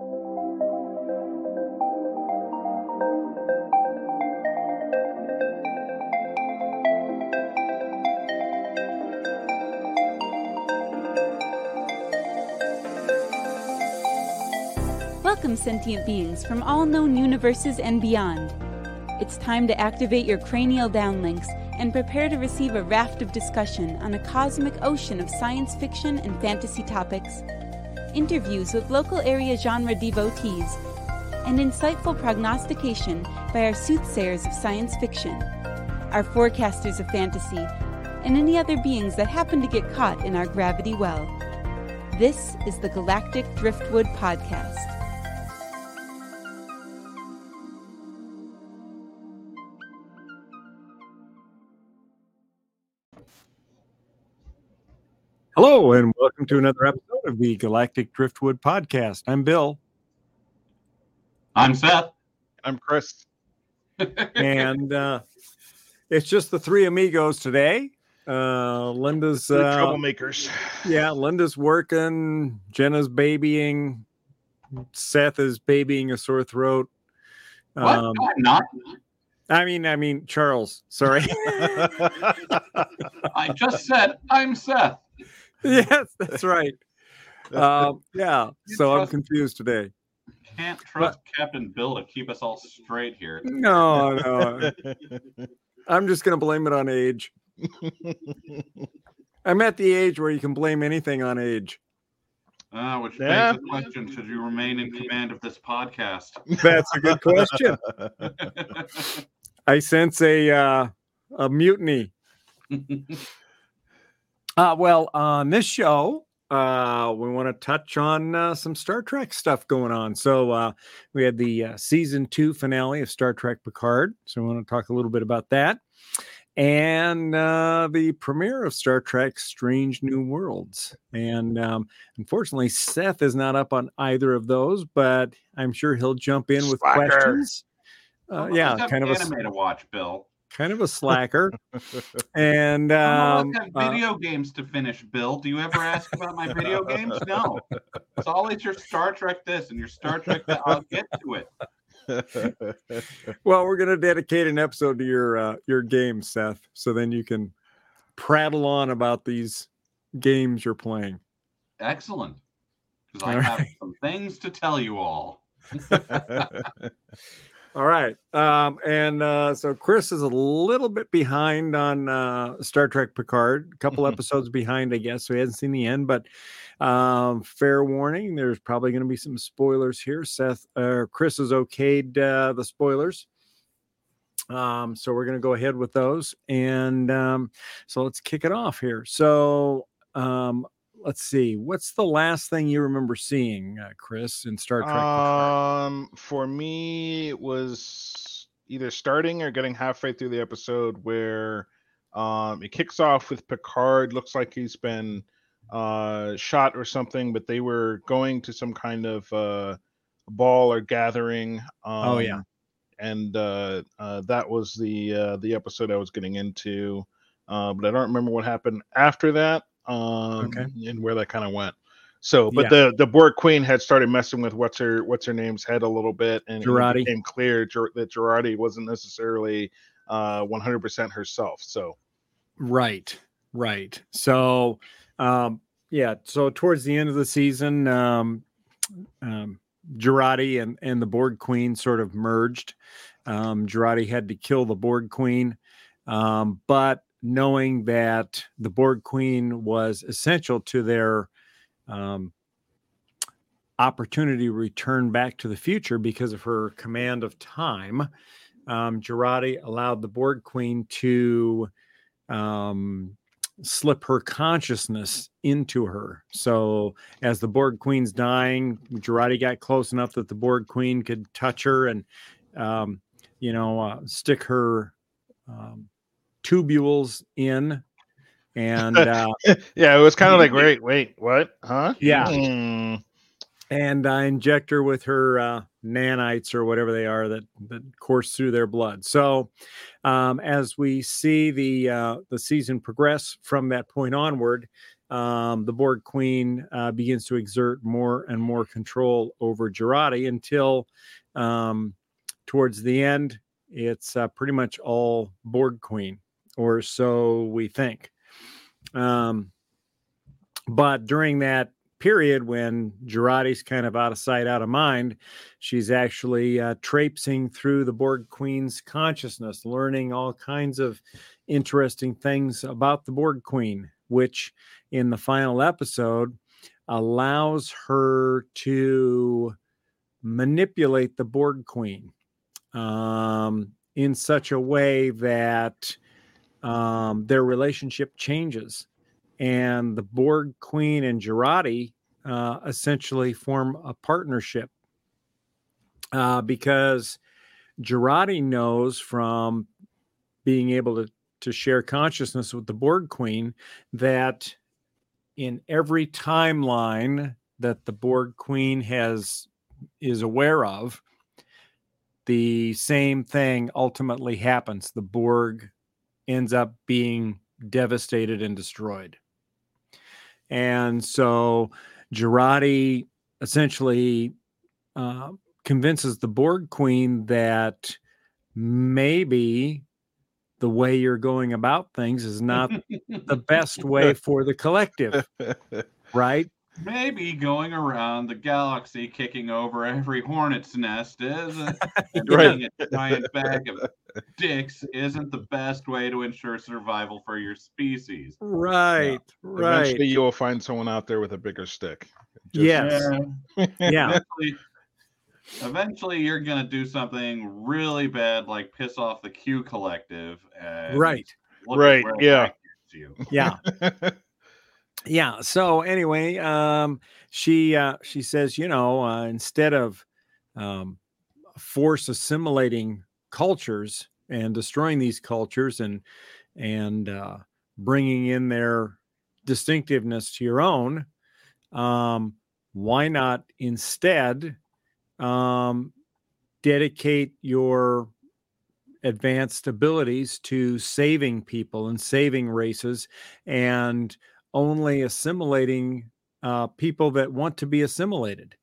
Welcome, sentient beings from all known universes and beyond. It's time to activate your cranial downlinks and prepare to receive a raft of discussion on a cosmic ocean of science fiction and fantasy topics, interviews with local area genre devotees, and insightful prognostication by our soothsayers of science fiction, our forecasters of fantasy, and any other beings that happen to get caught in our gravity well. This is the Galactic Driftwood Podcast. To another episode of the Galactic Driftwood Podcast. I'm Bill, I'm Seth. I'm Chris. and uh, it's just the three amigos today. Uh, Linda's uh, troublemakers. yeah, Linda's working. Jenna's babying. Seth is babying a sore throat. What? Um, No, I'm not. I mean, I mean Charles. Sorry. I just said I'm Seth. Yes, that's right. Um, yeah, so I'm confused today. Can't trust Captain Bill to keep us all straight here. No, no, I'm just going to blame it on age. I'm at the age where you can blame anything on age. Uh, which Yeah. begs the question: Should you remain in command of this podcast? That's a good question. I sense a uh, a mutiny. Uh, well, on this show, uh, we want to touch on uh, some Star Trek stuff going on. So uh, we had the uh, season two finale of Star Trek Picard. So we want to talk a little bit about that. And uh, the premiere of Star Trek Strange New Worlds. And um, unfortunately, Seth is not up on either of those, but I'm sure he'll jump in with Slacker. questions. Uh, Let's yeah, kind of a anime to watch, Bill. Kind of a slacker. and um, let's have uh, video games to finish, Bill. Do you ever ask about my video games? No. It's always your Star Trek this and your Star Trek that. I'll get to it. well, we're going to dedicate an episode to your uh, your game, Seth, so then you can prattle on about these games you're playing. Excellent. Because I All have right. some things to tell you all. All right, um, and uh, so Chris is a little bit behind on uh, Star Trek Picard, a couple Mhm. episodes behind, I guess. So he hasn't seen the end, but um, fair warning: there's probably going to be some spoilers here. Seth, uh, Chris has okayed uh, the spoilers. Um, so we're going to go ahead with those. And um, so let's kick it off here. So um, let's see. What's the last thing you remember seeing, uh, Chris, in Star Trek? Um, for me, it was either starting or getting halfway through the episode where um, it kicks off with Picard. Looks like he's been uh, shot or something, but they were going to some kind of uh, ball or gathering. Um, Oh, yeah. and uh, uh, that was the uh, the episode I was getting into, uh, but I don't remember what happened after that. Um, Okay. and where that kind of went. So, but Yeah. the the Borg Queen had started messing with what's her what's her name's head a little bit, and Jurati. it became clear Ger- that Jurati wasn't necessarily uh 100% herself. So, Right, right. So, um, yeah. So towards the end of the season, um, um, Jurati and and the Borg Queen sort of merged. Um, Jurati had to kill the Borg Queen, um, but knowing that the Borg Queen was essential to their um, opportunity to return back to the future because of her command of time, um, allowed the Borg Queen to um, slip her consciousness into her. So as the Borg Queen's dying, Jurati got close enough that the Borg Queen could touch her and, um, you know, uh, stick her um, tubules in. And uh, yeah, it was kind of like, wait, wait, what? Huh? Yeah. Hmm. and uh, inject her with her uh, nanites or whatever they are that that course through their blood. So, um, as we see the uh, the season progress from that point onward, um, the Borg Queen uh, begins to exert more and more control over Jurati until um, towards the end, it's uh, pretty much all Borg Queen, or so we think. Um, but during that period when Jurati's kind of out of sight, out of mind, she's actually uh, traipsing through the Borg Queen's consciousness, learning all kinds of interesting things about the Borg Queen, which in the final episode allows her to manipulate the Borg Queen um, in such a way that um, their relationship changes. And the Borg Queen and Jurati uh, essentially form a partnership uh, because Jurati knows from being able to, to share consciousness with the Borg Queen that in every timeline that the Borg Queen has is aware of, the same thing ultimately happens. The Borg ends up being devastated and destroyed. And so Jurati essentially uh, convinces the Borg Queen that maybe the way you're going about things is not the best way for the collective, right? Maybe going around the galaxy kicking over every hornet's nest is, and right. a giant bag of dicks isn't the best way to ensure survival for your species. Right, yeah. right. Eventually, you will find someone out there with a bigger stick. Just, yes. Yeah. yeah. Eventually, eventually, you're gonna do something really bad, like piss off the Q Collective. right. Right. Yeah. Yeah yeah so anyway um she uh she says you know uh, instead of um force assimilating cultures and destroying these cultures and and uh bringing in their distinctiveness to your own um why not instead um dedicate your advanced abilities to saving people and saving races and only assimilating uh, people that want to be assimilated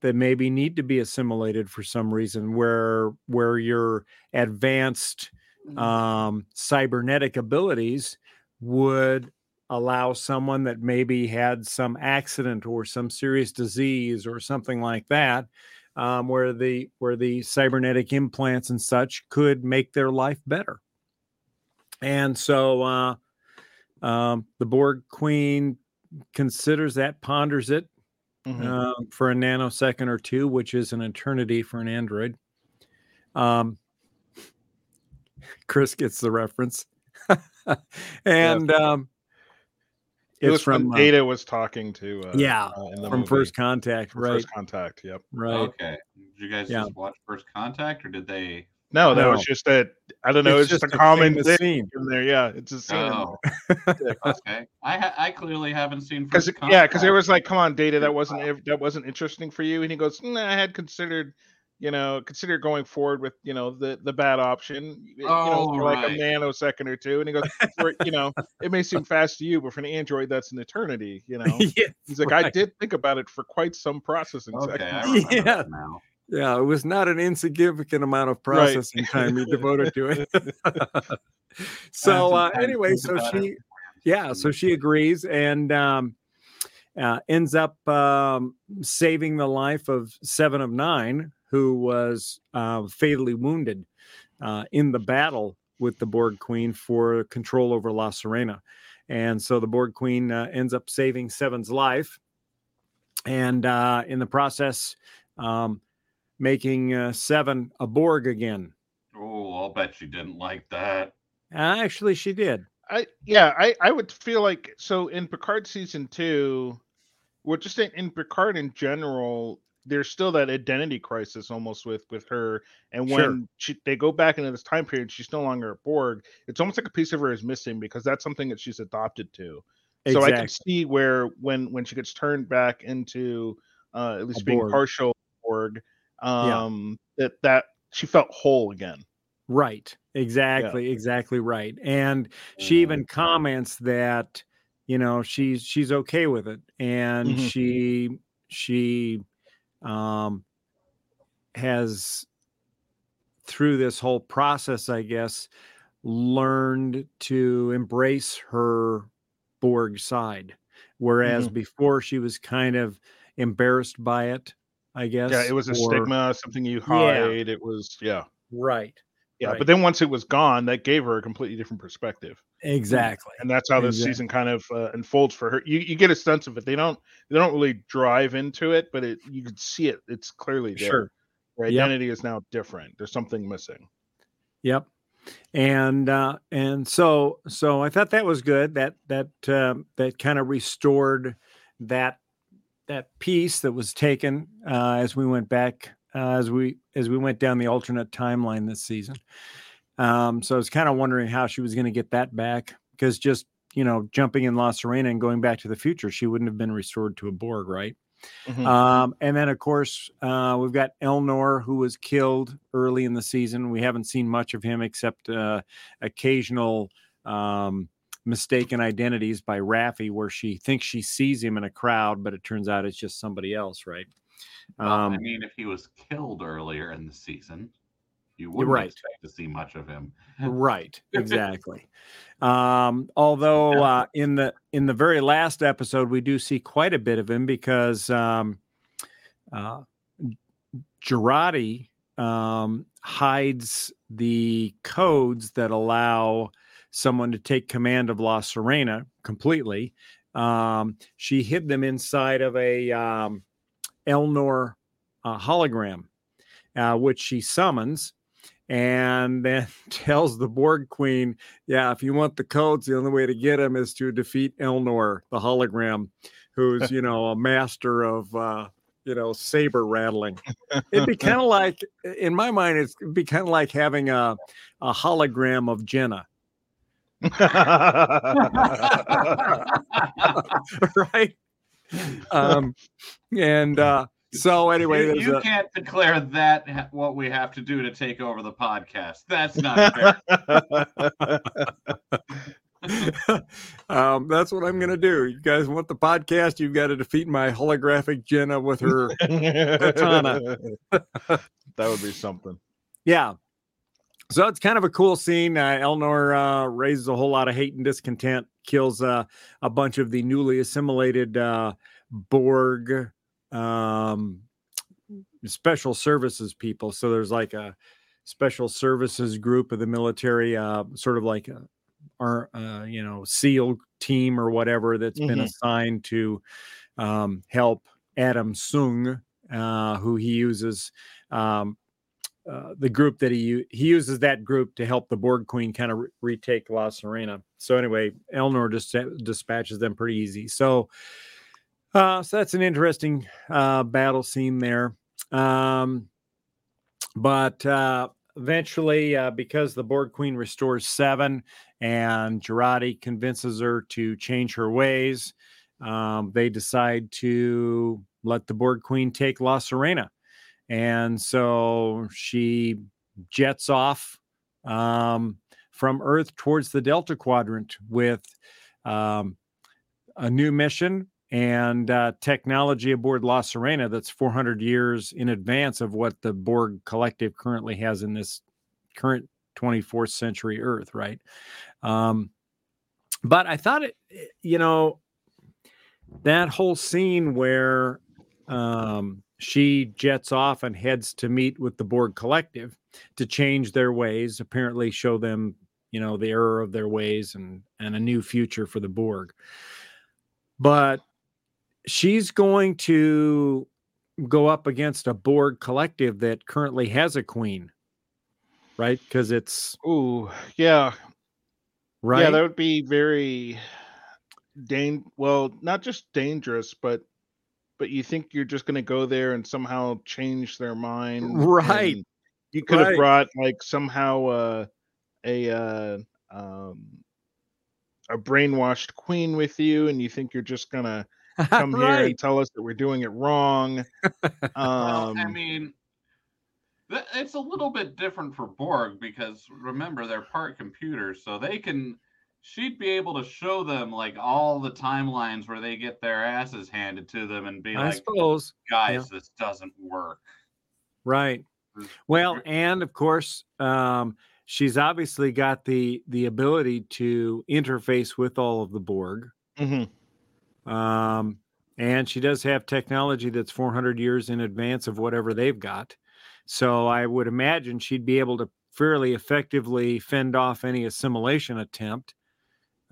that maybe need to be assimilated for some reason where where your advanced mm. um, cybernetic abilities would allow someone that maybe had some accident or some serious disease or something like that um, where the where the cybernetic implants and such could make their life better and so uh, um, the Borg Queen considers that, ponders it mm-hmm. uh, for a nanosecond or two, which is an eternity for an android. Um, Chris gets the reference, and yeah. um, it's it from uh, Data was talking to uh, yeah uh, from movie. First Contact, from right? First Contact, yep. Right. Okay. Did you guys yeah. just watch First Contact, or did they no, that no. was just that. I don't know. It's, it's just, just, a common scene in there. Yeah, it's a scene. Oh. okay. I ha- I clearly haven't seen because yeah, because it was like, come on, data that wasn't that wasn't interesting for you, and he goes, nah, I had considered, you know, consider going forward with you know the the bad option, you oh, know, for right. like a nanosecond or two, and he goes, for, you know, it may seem fast to you, but for an android, that's an eternity. You know, yes, he's like, right. I did think about it for quite some processing. Okay, seconds. yeah. Now. Yeah, it was not an insignificant amount of processing right. time he devoted to it. so uh, anyway, so she, yeah, so she agrees and um, uh, ends up um, saving the life of seven of nine, who was uh, fatally wounded uh, in the battle with the Borg Queen for control over La Sirena. And so the Borg Queen uh, ends up saving Seven's life. And uh, in the process, um, making uh, seven a Borg again. Oh, I'll bet she didn't like that. Uh, actually, she did. I yeah, I I would feel like so in Picard season two, well, just in, in Picard in general, there's still that identity crisis almost with with her and when sure. she, they go back into this time period she's no longer a borg it's almost like a piece of her is missing because that's something that she's adopted to exactly. so i can see where when when she gets turned back into uh at least a being borg. partial borg um yeah. that that she felt whole again right exactly yeah. exactly right and she even comments that you know she's she's okay with it and Mhm. she she um has through this whole process i guess learned to embrace her borg side whereas Mm-hmm. before she was kind of embarrassed by it i guess Yeah, it was a or- stigma, something you Yeah. hide. It was yeah. right Yeah, Right. but then once it was gone, that gave her a completely different perspective, exactly and that's how this Exact- season kind of uh, unfolds for her. You you get a sense of it. They don't they don't really drive into it, but it you can see it. It's clearly there. sure Her Yep. identity is now different. There's something missing. Yep. And uh and so so I thought that was good. That that um that kind of restored that that piece that was taken uh as we went back uh, as we as we went down the alternate timeline this season. Um so I was kind of wondering how she was going to get that back because just you know jumping in La Sirena and going back to the future, she wouldn't have been restored to a Borg, right? Mhm. Um, and then, of course, uh, we've got Elnor, who was killed early in the season. We haven't seen much of him except uh, occasional um, mistaken identities by Raffi, where she thinks she sees him in a crowd, but it turns out it's just somebody else, right? Well, I Um, mean, if he was killed earlier in the season, you wouldn't right. expect to see much of him. right exactly um although uh in the in the very last episode we do see quite a bit of him because um uh Jurati um hides the codes that allow someone to take command of La Sirena completely um she hid them inside of a um Elnor uh, hologram uh, which she summons and then tells the Borg Queen, "Yeah, if you want the codes, the only way to get them is to defeat Elnor, the hologram, who's you know a master of uh, you know saber rattling." It'd be kind of like, in my mind, it's it'd be kind of like having a a hologram of Jenna, right? Um, and uh, so anyway, you you a- can't declare that ha- what we have to do to take over the podcast. That's not fair. um, that's what I'm going to do. You guys want the podcast? You've got to defeat my holographic Jenna with her. Katana. that would be something. yeah. So it's kind of a cool scene. Uh, Elnor uh, raises a whole lot of hate and discontent, kills uh, a bunch of the newly assimilated uh, Borg um, special services people. So there's like a special services group of the military, uh, sort of like a, our, uh, you know, SEAL team or whatever that's been Mhm. assigned to um, help Adam Soong, uh, who he uses. Um, uh, the group that he he uses that group to help the Borg Queen kind of re- retake La Sirena. So anyway, Elnor just dispatches them pretty easy. So, uh, so that's an interesting uh, battle scene there. Um, but uh, eventually, uh, because the Borg Queen restores seven, and Jurati convinces her to change her ways, um, they decide to let the Borg Queen take La Sirena. And so she jets off um, from Earth towards the Delta Quadrant with um, a new mission and uh, technology aboard La Sirena that's 400 years in advance of what the Borg collective currently has in this current 24th century Earth, right? Um, but I thought it, you know, that whole scene where um, she jets off and heads to meet with the Borg collective to change their ways, apparently show them, you know, the error of their ways and and a new future for the Borg. But she's going to go up against a Borg collective that currently has a queen, right? Because it's Ooh, yeah, right. yeah. That would be very dang. Well, not just dangerous, but but you think you're just going to go there and somehow change their mind, Right. and You could have brought like somehow uh, a uh, um, a brainwashed queen with you, and you think you're just gonna come here and tell us that we're doing it wrong. Well, I Um, mean, th- it's a little bit different for Borg because remember they're part computers, so they can she'd be able to show them like all the timelines where they get their asses handed to them and be I like, suppose. guys, this doesn't work. Right. Well, and of course, um, she's obviously got the the ability to interface with all of the Borg. Mm-hmm. Um, and she does have technology that's 400 years in advance of whatever they've got. So I would imagine she'd be able to fairly effectively fend off any assimilation attempt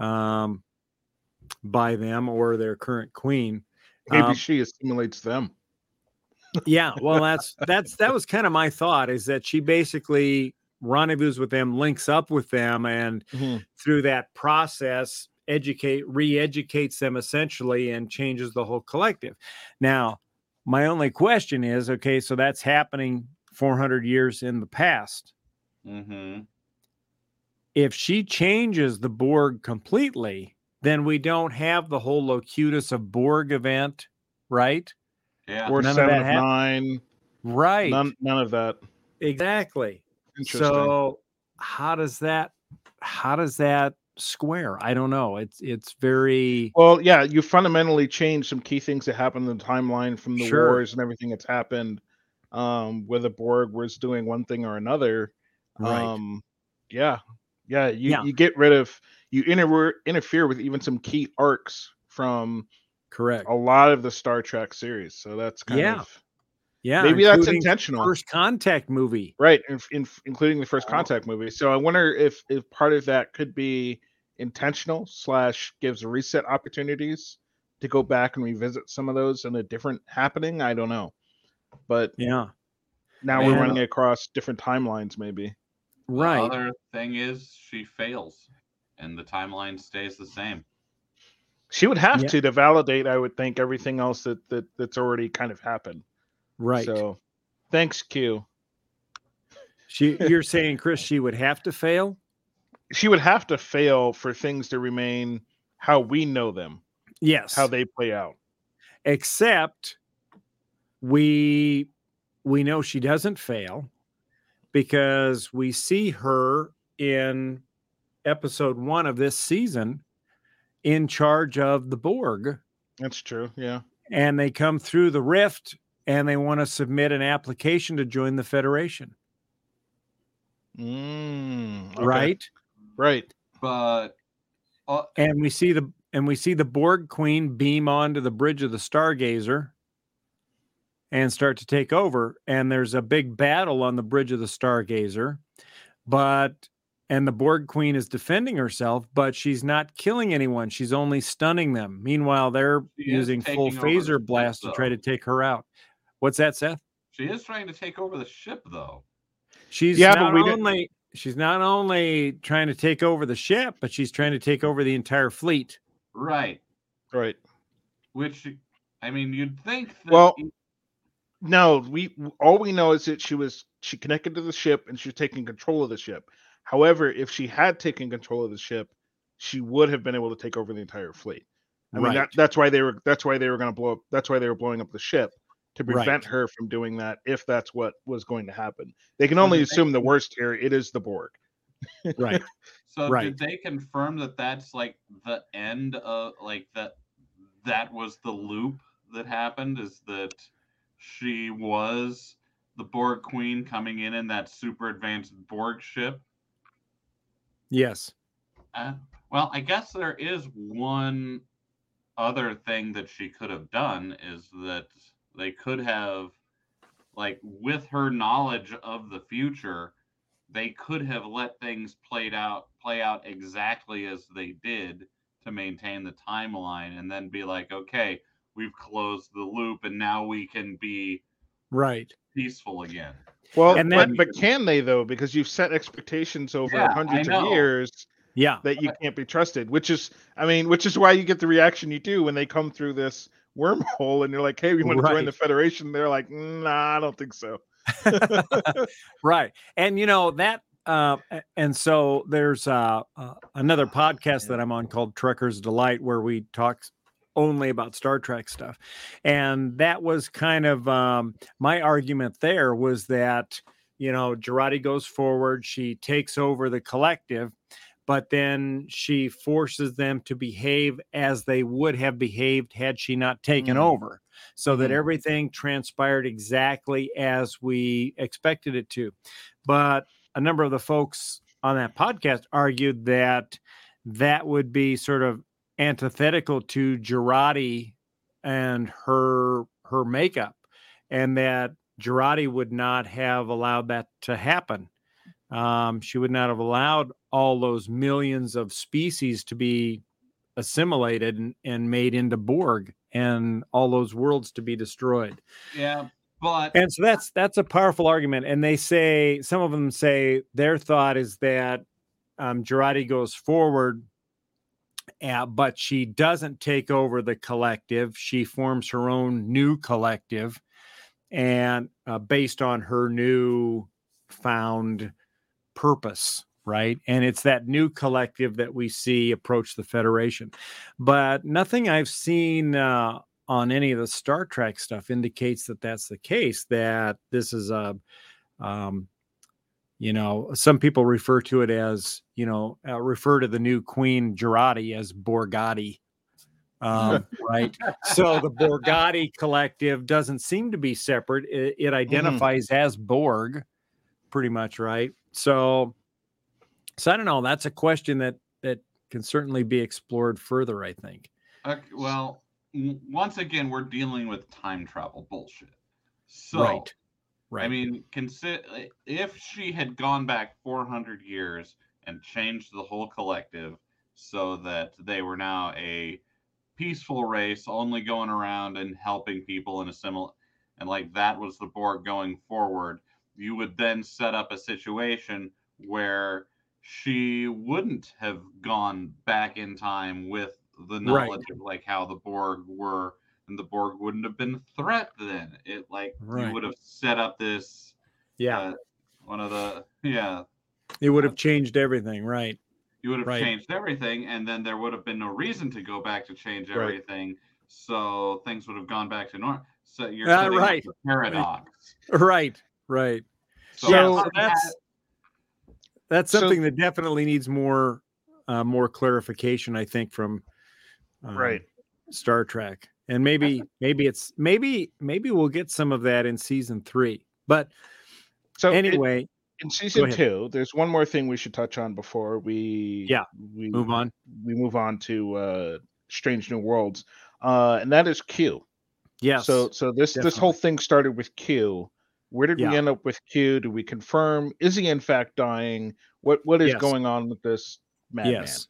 um, by them or their current queen. Maybe Um, she assimilates them. yeah, well, that's that's that was kind of my thought is that she basically rendezvous with them, links up with them, and through that process educate re-educates them essentially and changes the whole collective now my only question is okay so that's happening 400 years in the past Mm-hmm. If she changes the borg completely then we don't have the whole locutus of borg event right Yeah. Or none of seven that of hap- nine. right None, none of that. exactly Interesting. so how does that how does that square i don't know it's it's very Well, yeah, you fundamentally change some key things that happened in the timeline from the Sure. wars and everything that's happened. Um, where the Borg was doing one thing or another. right Um, yeah, yeah, you, Yeah. you get rid of you inter- interfere with even some key arcs from correct a lot of the Star Trek series. So that's kind Yeah. of yeah maybe that's intentional, first contact movie right? In, in, including the first Oh. contact movie. So I wonder if if part of that could be intentional slash gives reset opportunities to go back and revisit some of those in a different happening. I don't know, but yeah now we're running across different timelines. Maybe right The other thing is she fails and the timeline stays the same. she would have Yeah. to to validate. I would think everything else that that that's already kind of happened. right So thanks, Q. she you're saying chris she would have to fail She would have to fail for things to remain how we know them, yes how they play out. except we we know she doesn't fail because we see her in episode one of this season in charge of the borg That's true. Yeah. and they come through the rift and they want to submit an application to join the federation Mm, okay. right Right. But uh, and we see the and we see the borg queen beam onto the bridge of the stargazer and start to take over and there's a big battle on the bridge of the stargazer but and the borg queen is defending herself but she's not killing anyone she's only stunning them meanwhile they're She using full taking over the phaser ship, blast to try to take her out what's that seth she is trying to take over the ship, though. she's Yeah, but not we didn't- only she's not only trying to take over the ship but she's trying to take over the entire fleet Right. Right. Which, I mean, you'd think. That Well, No, we all we know is that she was she connected to the ship and she was taking control of the ship. However, if she had taken control of the ship, she would have been able to take over the entire fleet. I mean, that, that's why they were that's why they were going to blow up. That's why they were blowing up the ship to Right. prevent her from doing that. If that's what was going to happen, they can only assume the worst here. It is the Borg. right so right. did they confirm that that's like the end of like that? That was the loop that happened. Is that she was the Borg Queen coming in in that super advanced Borg ship? yes Uh, well, I guess there is one other thing that she could have done is that they could have, like, with her knowledge of the future, they could have let things played out play out exactly as they did to maintain the timeline, and then be like, okay, we've closed the loop, and now we can be right peaceful again. Well, And but, then- but can they though? Because you've set expectations over Yeah, hundreds of years yeah that you can't be trusted. Which is, I mean, which is why you get the reaction you do when they come through this wormhole and you're like, "Hey, we want to join the Federation." They're like, "Nah, I don't think so." right and you know that uh and so there's uh, uh another podcast that i'm on called truckers delight where we talk only about star trek stuff and that was kind of um my argument there was that you know Jurati goes forward she takes over the collective but then she forces them to behave as they would have behaved had she not taken Mm. over, so that Mhm. everything transpired exactly as we expected it to. But a number of the folks on that podcast argued that that would be sort of antithetical to Jurati and her her makeup, and that Jurati would not have allowed that to happen. Um, she would not have allowed all those millions of species to be assimilated and, and made into Borg, and all those worlds to be destroyed. Yeah, but And so that's that's a powerful argument. And they say some of them say their thought is that um, Jurati goes forward, uh, but she doesn't take over the collective. She forms her own new collective, and uh, based on her new found purpose. Right. And it's that new collective that we see approach the Federation. But nothing I've seen uh, on any of the Star Trek stuff indicates that that's the case. That this is a, um, you know, some people refer to it as, you know, uh, refer to the new Queen Jurati as Borgatti. Um, right. So the Borgatti collective doesn't seem to be separate. It, it identifies as Borg, pretty much, right? So, so I don't know. That's a question that that can certainly be explored further. I think. Okay, well, once again, we're dealing with time travel bullshit. So, right. Right. I mean, consider if she had gone back 400 years and changed the whole collective so that they were now a peaceful race, only going around and helping people and a similar, and like that was the Borg going forward, you would then set up a situation where she wouldn't have gone back in time with the Right. knowledge of like how the Borg were and the Borg wouldn't have been a threat then. It like Right. you would have set up this yeah. uh, one of the yeah it would have changed everything. Right. you would have Right. changed everything and then there would have been no reason to go back to change Right. everything so things would have gone back to normal so you're setting up right. the paradox Right. Right. so, yeah. So- So that's that's So- something that definitely needs more uh, more clarification. I think from um, Right. Star Trek, and maybe maybe it's maybe maybe we'll get some of that in season three. But So it- anyway, in season two, there's one more thing we should touch on before we Yeah, we move on. we move on to uh Strange New Worlds, uh, and that is Q. yeah So so this this whole thing started with Q. Where did Yeah. we end up with Q? Do we confirm? Is he in fact dying? What what is Yes. going on with this madman? Yes.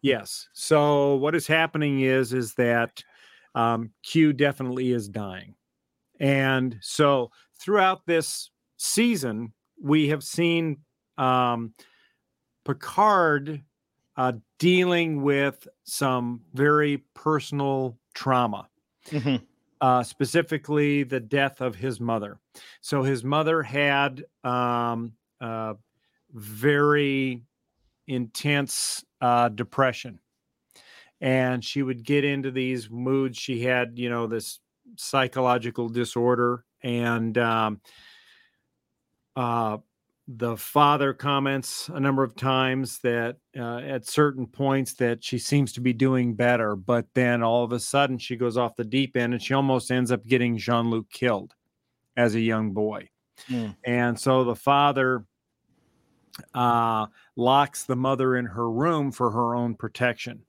Yes. So what is happening is is that um, Q definitely is dying, and so throughout this season, we have seen um, Picard uh, dealing with some very personal trauma. Mhm. uh, specifically the death of his mother. So his mother had um, uh, very intense uh, depression, and she would get into these moods. She had, you know, this psychological disorder, and um, uh, the father comments a number of times that uh, at certain points that she seems to be doing better, but then all of a sudden she goes off the deep end and she almost ends up getting Jean Luc killed as a young boy. Mm. And so the father uh, locks the mother in her room for her own protection.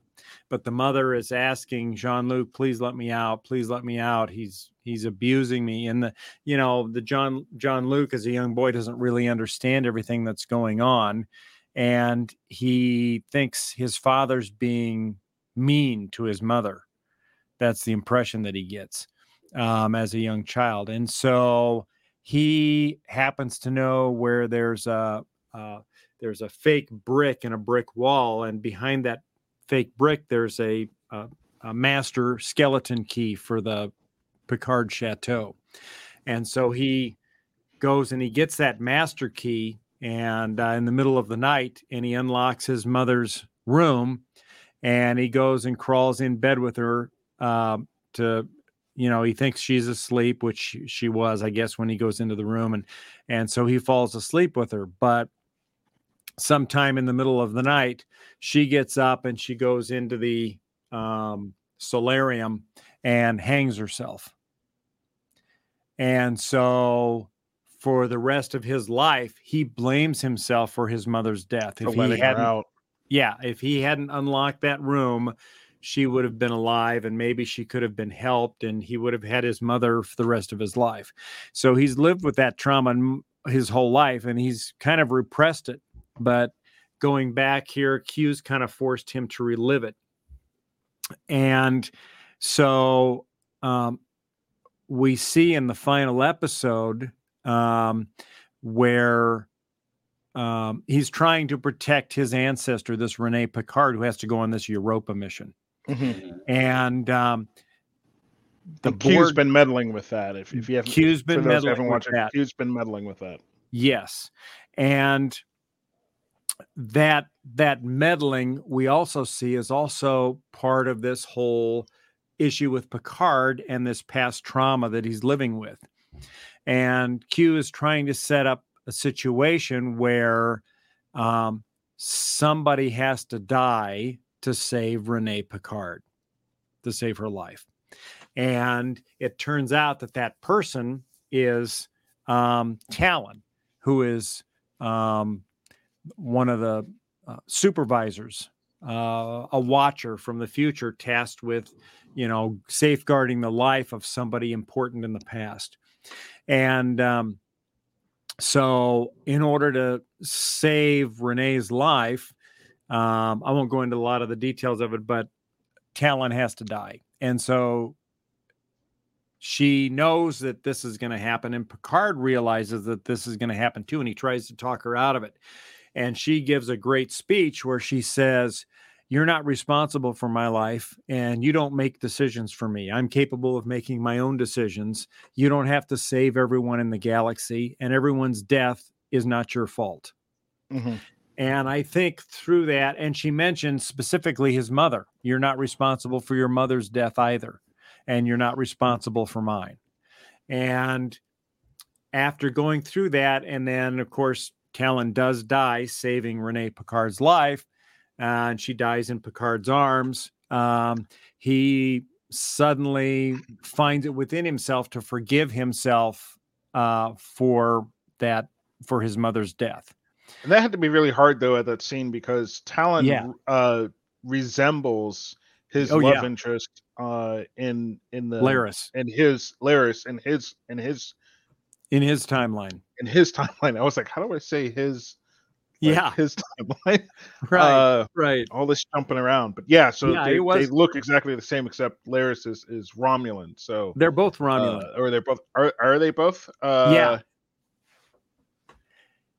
But the mother is asking Jean Luc, please let me out. Please let me out. He's he's abusing me. And the you know, the John Jean Luc as a young boy doesn't really understand everything that's going on. And he thinks his father's being mean to his mother. That's the impression that he gets um, as a young child. And so he happens to know where there's a uh, there's a fake brick in a brick wall, and behind that fake brick there's a, a, a master skeleton key for the Picard Chateau, and so he goes and he gets that master key, and uh, in the middle of the night, and he unlocks his mother's room, and he goes and crawls in bed with her um, to you know he thinks she's asleep which she was i guess when he goes into the room and and so he falls asleep with her. But sometime in the middle of the night, she gets up and she goes into the um, solarium and hangs herself. And so for the rest of his life, he blames himself for his mother's death. If he hadn't, yeah, if he hadn't unlocked that room, she would have been alive and maybe she could have been helped and he would have had his mother for the rest of his life. So he's lived with that trauma his whole life and he's kind of repressed it. But going back here, Q's kind of forced him to relive it. And so um, we see in the final episode um, where um, he's trying to protect his ancestor, this Rene Picard, who has to go on this Europa mission. Mm-hmm. And um, the and Q's board, been meddling with that. If, if you haven't, Q's been meddling with that. Q's been meddling with that. Yes, and that that meddling we also see is also part of this whole issue with Picard and this past trauma that he's living with. And Q is trying to set up a situation where um, somebody has to die to save Renee Picard, to save her life. And it turns out that that person is um, Tallinn, who is um, one of the uh, supervisors, uh, a watcher from the future, tasked with, you know, safeguarding the life of somebody important in the past. And um, so, in order to save Renee's life, um, I won't go into a lot of the details of it, but Tallinn has to die. And so she knows that this is going to happen. And Picard realizes that this is going to happen too. And he tries to talk her out of it. And she gives a great speech where she says, you're not responsible for my life and you don't make decisions for me. I'm capable of making my own decisions. You don't have to save everyone in the galaxy, and everyone's death is not your fault. Mm-hmm. And I think through that, and she mentioned specifically his mother. You're not responsible for your mother's death either, and you're not responsible for mine. And after going through that, and then of course, Tallinn does die, saving Renee Picard's life and she dies in Picard's arms. Um, he suddenly finds it within himself to forgive himself uh, for that for his mother's death. And that had to be really hard though at that scene because Tallinn yeah. uh, resembles his oh, love yeah. interest uh, in in the Laris and his Laris and his and his in his timeline. In his timeline, I was like, how do I say his like yeah, his timeline. right, uh, right. All this jumping around, but yeah, so yeah, they, was... they, look exactly the same, except Laris is, is Romulan. So they're both Romulan, uh, or they're both are are they both? Uh, yeah,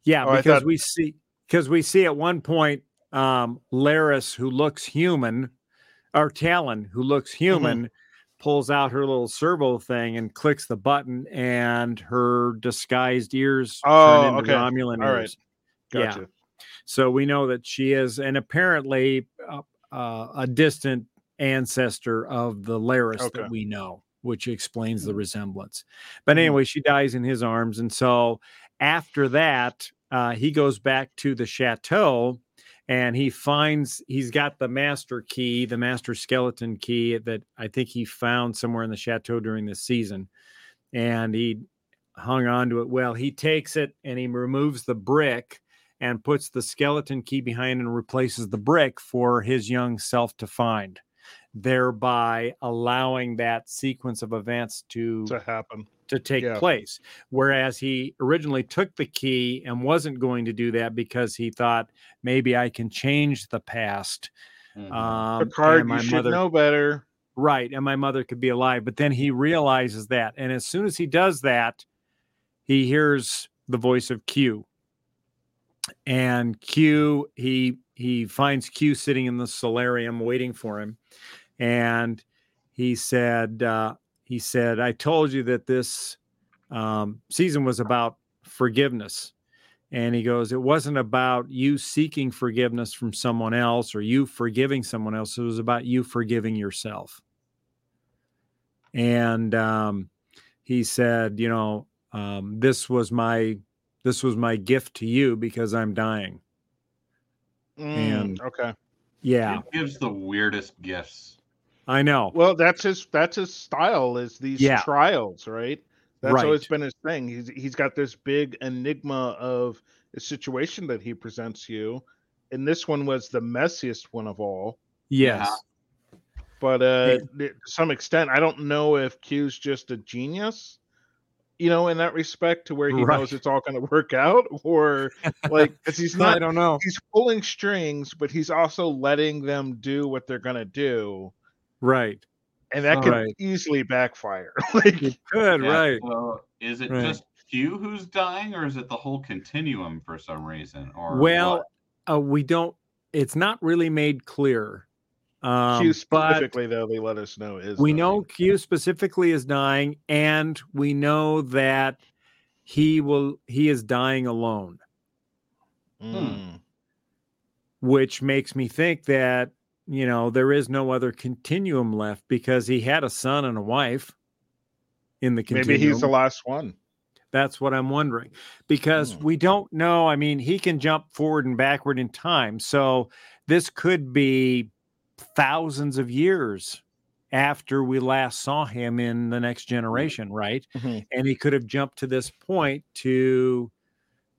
yeah, oh, because thought... we see because we see at one point um Laris, who looks human, or Tallinn, who looks human. Mm-hmm. Pulls out her little servo thing and clicks the button, and her disguised ears oh, turn into okay. Romulan All ears. Right. Gotcha. Yeah. So we know that she is, and apparently uh, uh, a distant ancestor of the Laris okay. that we know, which explains the resemblance. But mm-hmm. anyway, she dies in his arms. And so after that, uh, he goes back to the chateau and he finds he's got the master key, the master skeleton key that I think he found somewhere in the chateau during this season. And he hung on to it. Well, he takes it and he removes the brick and puts the skeleton key behind and replaces the brick for his young self to find, thereby allowing that sequence of events to, to happen to take yeah. place. Whereas he originally took the key and wasn't going to do that because he thought maybe I can change the past. Mm-hmm. Um, Picard, my you should mother, know better. Right. And my mother could be alive. But then he realizes that. And as soon as he does that, he hears the voice of Q and Q he he finds Q sitting in the solarium waiting for him, and he said uh, he said I told you that this um, season was about forgiveness. And he goes, It wasn't about you seeking forgiveness from someone else or you forgiving someone else. It was about you forgiving yourself. And um, he said, You know, um, this was my this was my gift to you because I'm dying. And- Mm, okay. Yeah, It gives the weirdest gifts. I know. Well, that's his that's his style is these Yeah. trials, right? That's always been his thing. He's he's got this big enigma of a situation that he presents you. And this one was the messiest one of all. Yes. But uh to some extent, I don't know if Q's just a genius, you know, in that respect, to where he Right. knows it's all gonna work out, or like because he's not. I don't know. he's pulling strings, but he's also letting them do what they're gonna do. Right. And that could Right. easily backfire. like Good. Yeah, Right. Well, is it Right. just Q who's dying, or is it the whole continuum for some reason? Or Well, uh, we don't. It's not really made clear. Um, Q specifically, though, they let us know is we dying. know Q specifically is dying, and we know that he will. He is dying alone, Mm. which makes me think that you know there is no other continuum left because he had a son and a wife in the continuum. Maybe he's the last one. That's what I'm wondering because Hmm. we don't know. I mean, he can jump forward and backward in time. So this could be thousands of years after we last saw him in the next generation, right? Mhm. And he could have jumped to this point to,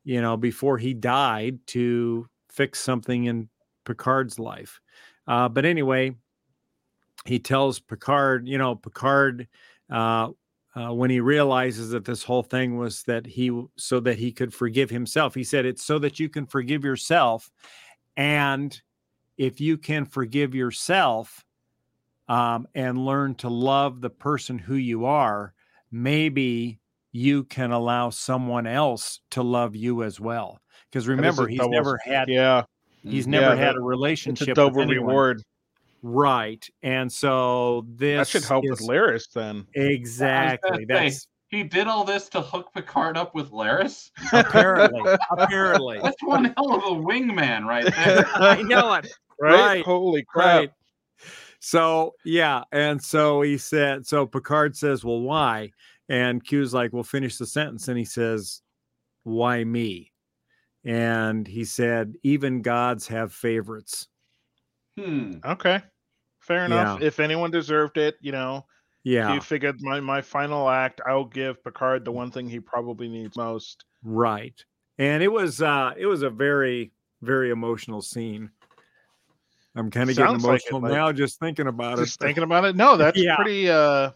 you know, before he died to fix something in Picard's life. Uh, but anyway, he tells Picard, you know, Picard, uh, uh, when he realizes that this whole thing was that he so that he could forgive himself he said it's so that you can forgive yourself and if you can forgive yourself um, and learn to love the person who you are maybe you can allow someone else to love you as well. Because That is a remember he's double- never had Yeah, he's Mhm. never Yeah, had that- a it's relationship a with double reward. right and so this That should help with is- Laris then. exactly say, that's he did all this to hook Picard up with Laris. apparently apparently That's one hell of a wingman right there. I know it. right? Right, Holy crap! Right. So yeah, and so he said. So Picard says, "Well, why?" And Q's like, "Well, finish the sentence." And he says, "Why me?" And he said, "Even gods have favorites." Hmm. Okay, fair enough. If anyone deserved it, you know, Yeah, you figured my my final act, I'll give Picard the one thing he probably needs most. right. And it was uh it was a very very emotional scene. I'm kind of getting Sounds like it, emotional like- now just thinking about Just it. but- thinking about it, no, that's Yeah. pretty. uh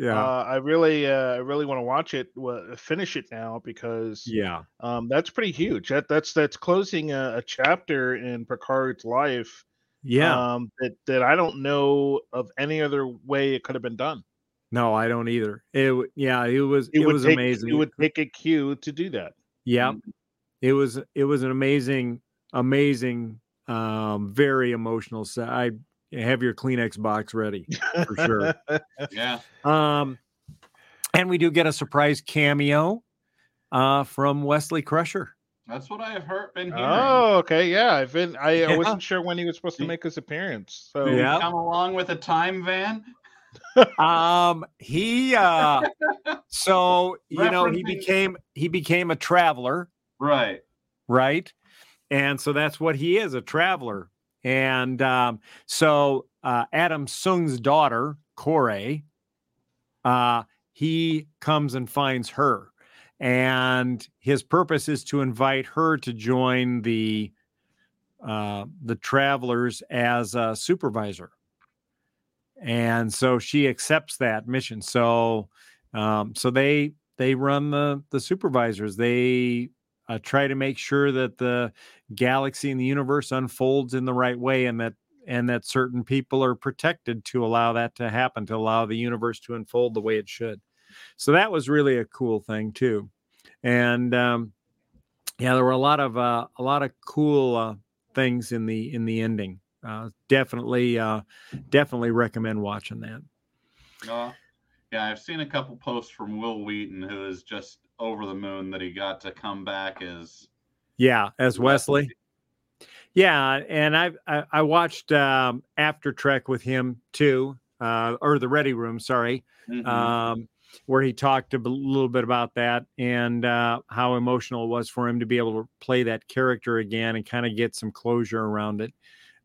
yeah, uh, I really, uh, I really want to watch it, wa- finish it now because yeah, um, that's pretty huge. That that's that's closing a, a chapter in Picard's life. yeah. Um, that that I don't know of any other way it could have been done. no, I don't either. It yeah, it was it, would was take, amazing. It would take a cue to do that. Yeah. Mm. It was it was an amazing, amazing, um, very emotional set. I have your Kleenex box ready for sure. Yeah. Um, and we do get a surprise cameo uh from Wesley Crusher. That's what I've heard been hearing. Oh, okay, yeah. I've been. I, I Yeah. wasn't sure when he was supposed to make his appearance. So Yeah. Come along with a time van. Um, he uh so you know he became he became a traveler, Right. right? And so that's what he is, a traveler. And um, so uh, Adam Soong's daughter, Kore, uh, he comes and finds her. And his purpose is to invite her to join the uh, the travelers as a supervisor. And so she accepts that mission. So um, so they they run the the supervisors. They uh, try to make sure that the galaxy and the universe unfolds in the right way and that and that certain people are protected to allow that to happen to allow the universe to unfold the way it should. So that was really a cool thing too. And um yeah there were a lot of uh, a lot of cool uh, things in the in the ending. Uh definitely uh definitely recommend watching that. Yeah, I've seen a couple posts from Wil Wheaton, who is just over the moon that he got to come back as yeah as wesley Yeah, and I've, I I watched um, After Trek with him too, uh, or the Ready Room. Sorry, Mhm. um, where he talked a b- little bit about that and uh, how emotional it was for him to be able to play that character again and kind of get some closure around it.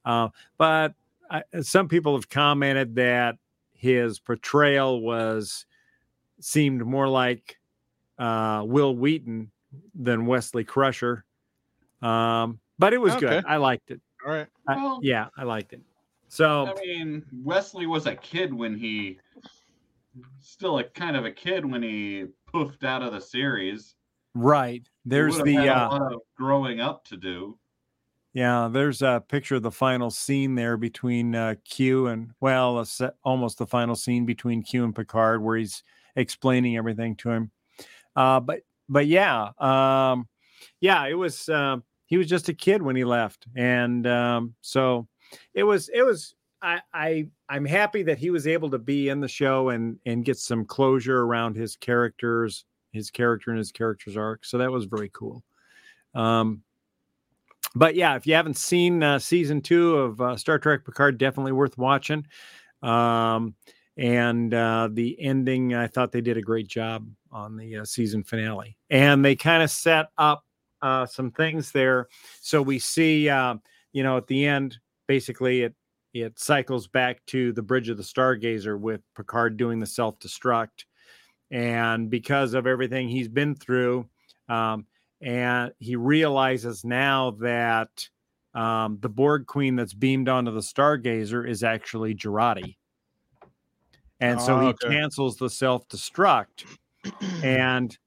Uh, but I, some people have commented that his portrayal was seemed more like uh, Wil Wheaton than Wesley Crusher. Um, but it was Okay. good. I liked it. All right. I- Well- yeah, I liked it. So I mean, Wesley was a kid when he, still a kind of a kid when he poofed out of the series. right there's the uh, a lot of growing up to do. yeah there's a picture of the final scene there between uh, Q and well a se- almost the final scene between Q and Picard where he's explaining everything to him. Uh, but but yeah, um, yeah, it was um, he was just a kid when he left, and um, so it was it was I I I'm happy that he was able to be in the show and and get some closure around his characters, his character and his character's arc. So that was very cool. Um, but yeah, if you haven't seen uh, season two of uh, Star Trek Picard, definitely worth watching. Um, and uh, the ending, I thought they did a great job on the uh, season finale, and they kind of set up uh, some things there. So we see, uh, you know, at the end, basically it it cycles back to the bridge of the Stargazer with Picard doing the self destruct, and because of everything he's been through, um, and he realizes now that um, the Borg Queen that's beamed onto the Stargazer is actually Jurati. And so Oh, he okay. cancels the self destruct and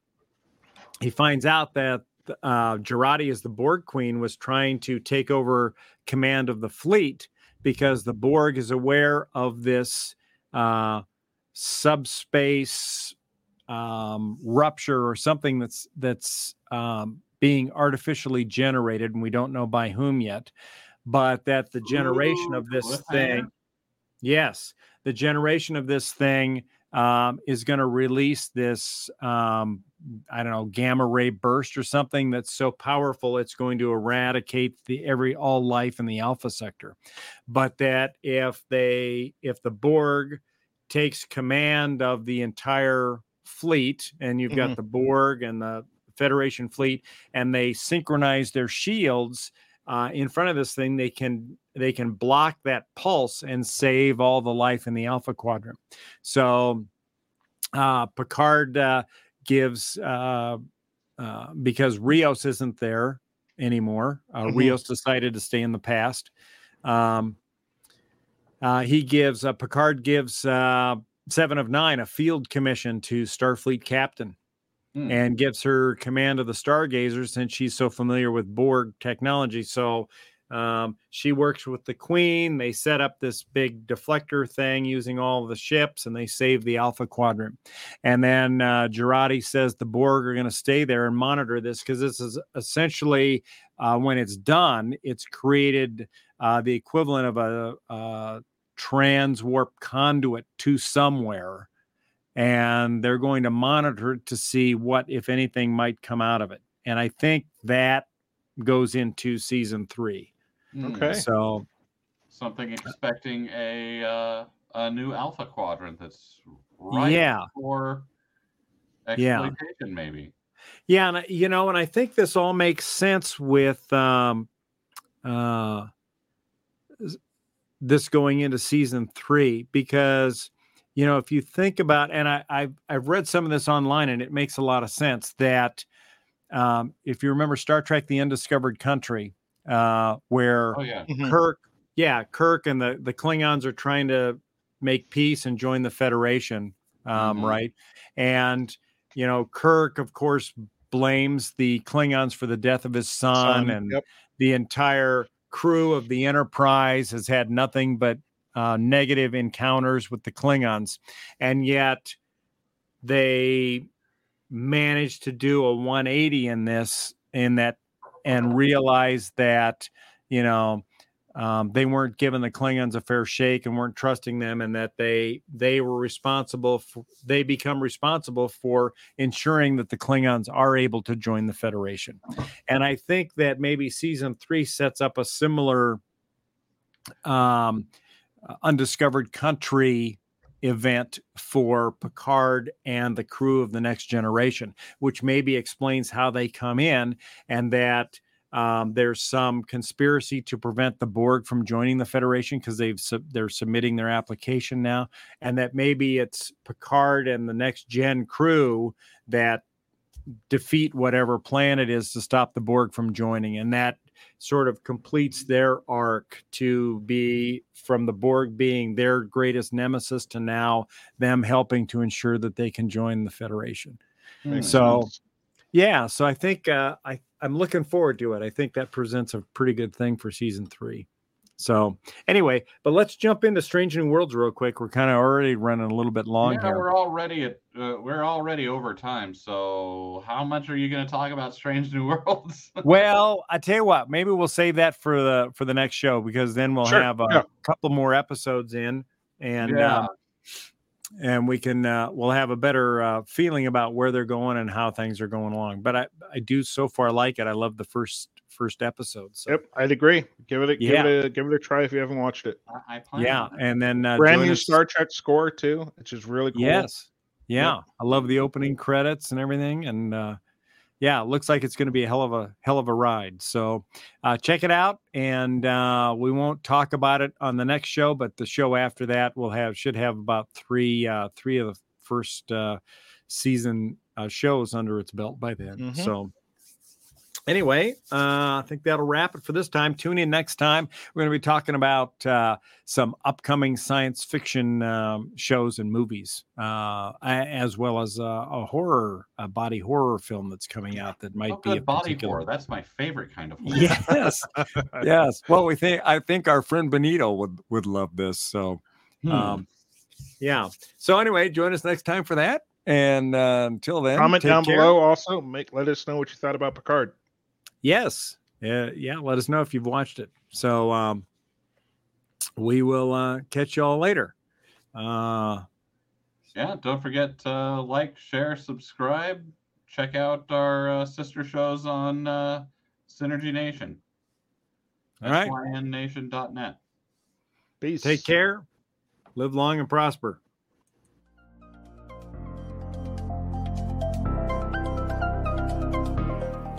he finds out that uh, Jurati, as the Borg Queen, was trying to take over command of the fleet because the Borg is aware of this uh, subspace um, rupture or something that's that's um, being artificially generated, and we don't know by whom yet. But that the generation Ooh, of this thing, yes, the generation of this thing um, is going to release this um, I don't know gamma ray burst or something that's so powerful it's going to eradicate the every all life in the alpha sector. But that if they if the Borg takes command of the entire fleet and you've got Mhm. the Borg and the Federation fleet and they synchronize their shields uh, in front of this thing, they can they can block that pulse and save all the life in the Alpha Quadrant. So uh, Picard uh, gives uh, uh, because Rios isn't there anymore. Uh, Mhm. Rios decided to stay in the past. Um, uh, he gives uh, Picard gives uh, Seven of Nine a field commission to Starfleet captain Hmm. and gives her command of the Stargazer since she's so familiar with Borg technology. So um, she works with the Queen. They set up this big deflector thing using all the ships, and they save the Alpha Quadrant. And then uh, says the Borg are going to stay there and monitor this because this is essentially uh, when it's done, it's created uh, the equivalent of a, a trans warp conduit to somewhere and they're going to monitor it to see what, if anything, might come out of it. And I think that goes into season three. Hmm. Okay. So Something expecting a uh, a new Alpha Quadrant that's right Yeah. for Yeah. exploitation, maybe. yeah, and you know, and I think this all makes sense with um, uh, this going into season three because you know if you think about and I, I've I've read some of this online and it makes a lot of sense that um, if you remember Star Trek: The Undiscovered Country, uh, where Oh yeah. Mhm. Kirk, yeah, Kirk and the the Klingons are trying to make peace and join the Federation, um, Mhm. right? And you know, Kirk, of course, blames the Klingons for the death of his son, Son, and yep. the entire crew of the Enterprise has had nothing but uh, negative encounters with the Klingons, and yet they managed to do a 180 in this in that and realize that you know um, they weren't giving the Klingons a fair shake and weren't trusting them, and that they they were responsible for they become responsible for ensuring that the Klingons are able to join the Federation. And I think that maybe season three sets up a similar um, undiscovered country event for Picard and the crew of the next generation, which maybe explains how they come in and that um, there's some conspiracy to prevent the Borg from joining the Federation because they've they're submitting their application now, and that maybe it's Picard and the next gen crew that defeat whatever plan it is to stop the Borg from joining, and that sort of completes their arc to be from the Borg being their greatest nemesis to now them helping to ensure that they can join the Federation. Makes so, sense. yeah, so I think uh, I I'm looking forward to it. I think that presents a pretty good thing for season three. So anyway, but let's jump into Strange New Worlds real quick. We're kind of already running a little bit long yeah, here. we're already at uh, we're already over time. So how much are you going to talk about Strange New Worlds? well, I tell you what, maybe we'll save that for the for the next show because then we'll sure. have a yeah. couple more episodes in, and yeah. um, and we can uh, we'll have a better uh, feeling about where they're going and how things are going along. But I I do so far like it. I love the first first episode. So. Yep, I'd agree. Give it a yeah. give it a give it a try if you haven't watched it. I, I yeah, and then uh, brand new us... Star Trek score too, which is really cool. Yes, yeah, yep. I love the opening credits and everything, and uh, yeah, it looks like it's going to be a hell of a hell of a ride. So uh, check it out, and uh, we won't talk about it on the next show, but the show after that will have should have about three uh, three of the first uh, season uh, shows under its belt by then. Mm-hmm. So anyway, uh, I think that'll wrap it for this time. Tune in next time. We're going to be talking about uh, some upcoming science fiction um, shows and movies, uh, as well as uh, a horror, a body horror film that's coming out that might oh, be a body particular... horror. That's my favorite kind of horror. Yes, yes. Well, we think I think our friend Benito would would love this. So, hmm. um, yeah. So anyway, join us next time for that. And uh, until then, comment down care. below. Also, make let us know what you thought about Picard. Yes. Uh, yeah. Let us know if you've watched it. So um, we will uh, catch y'all later. Uh, yeah. Don't forget to like, share, subscribe. Check out our uh, sister shows on uh, Synergy Nation. All right. SYNNation.net. Peace. Take care. Live long and prosper.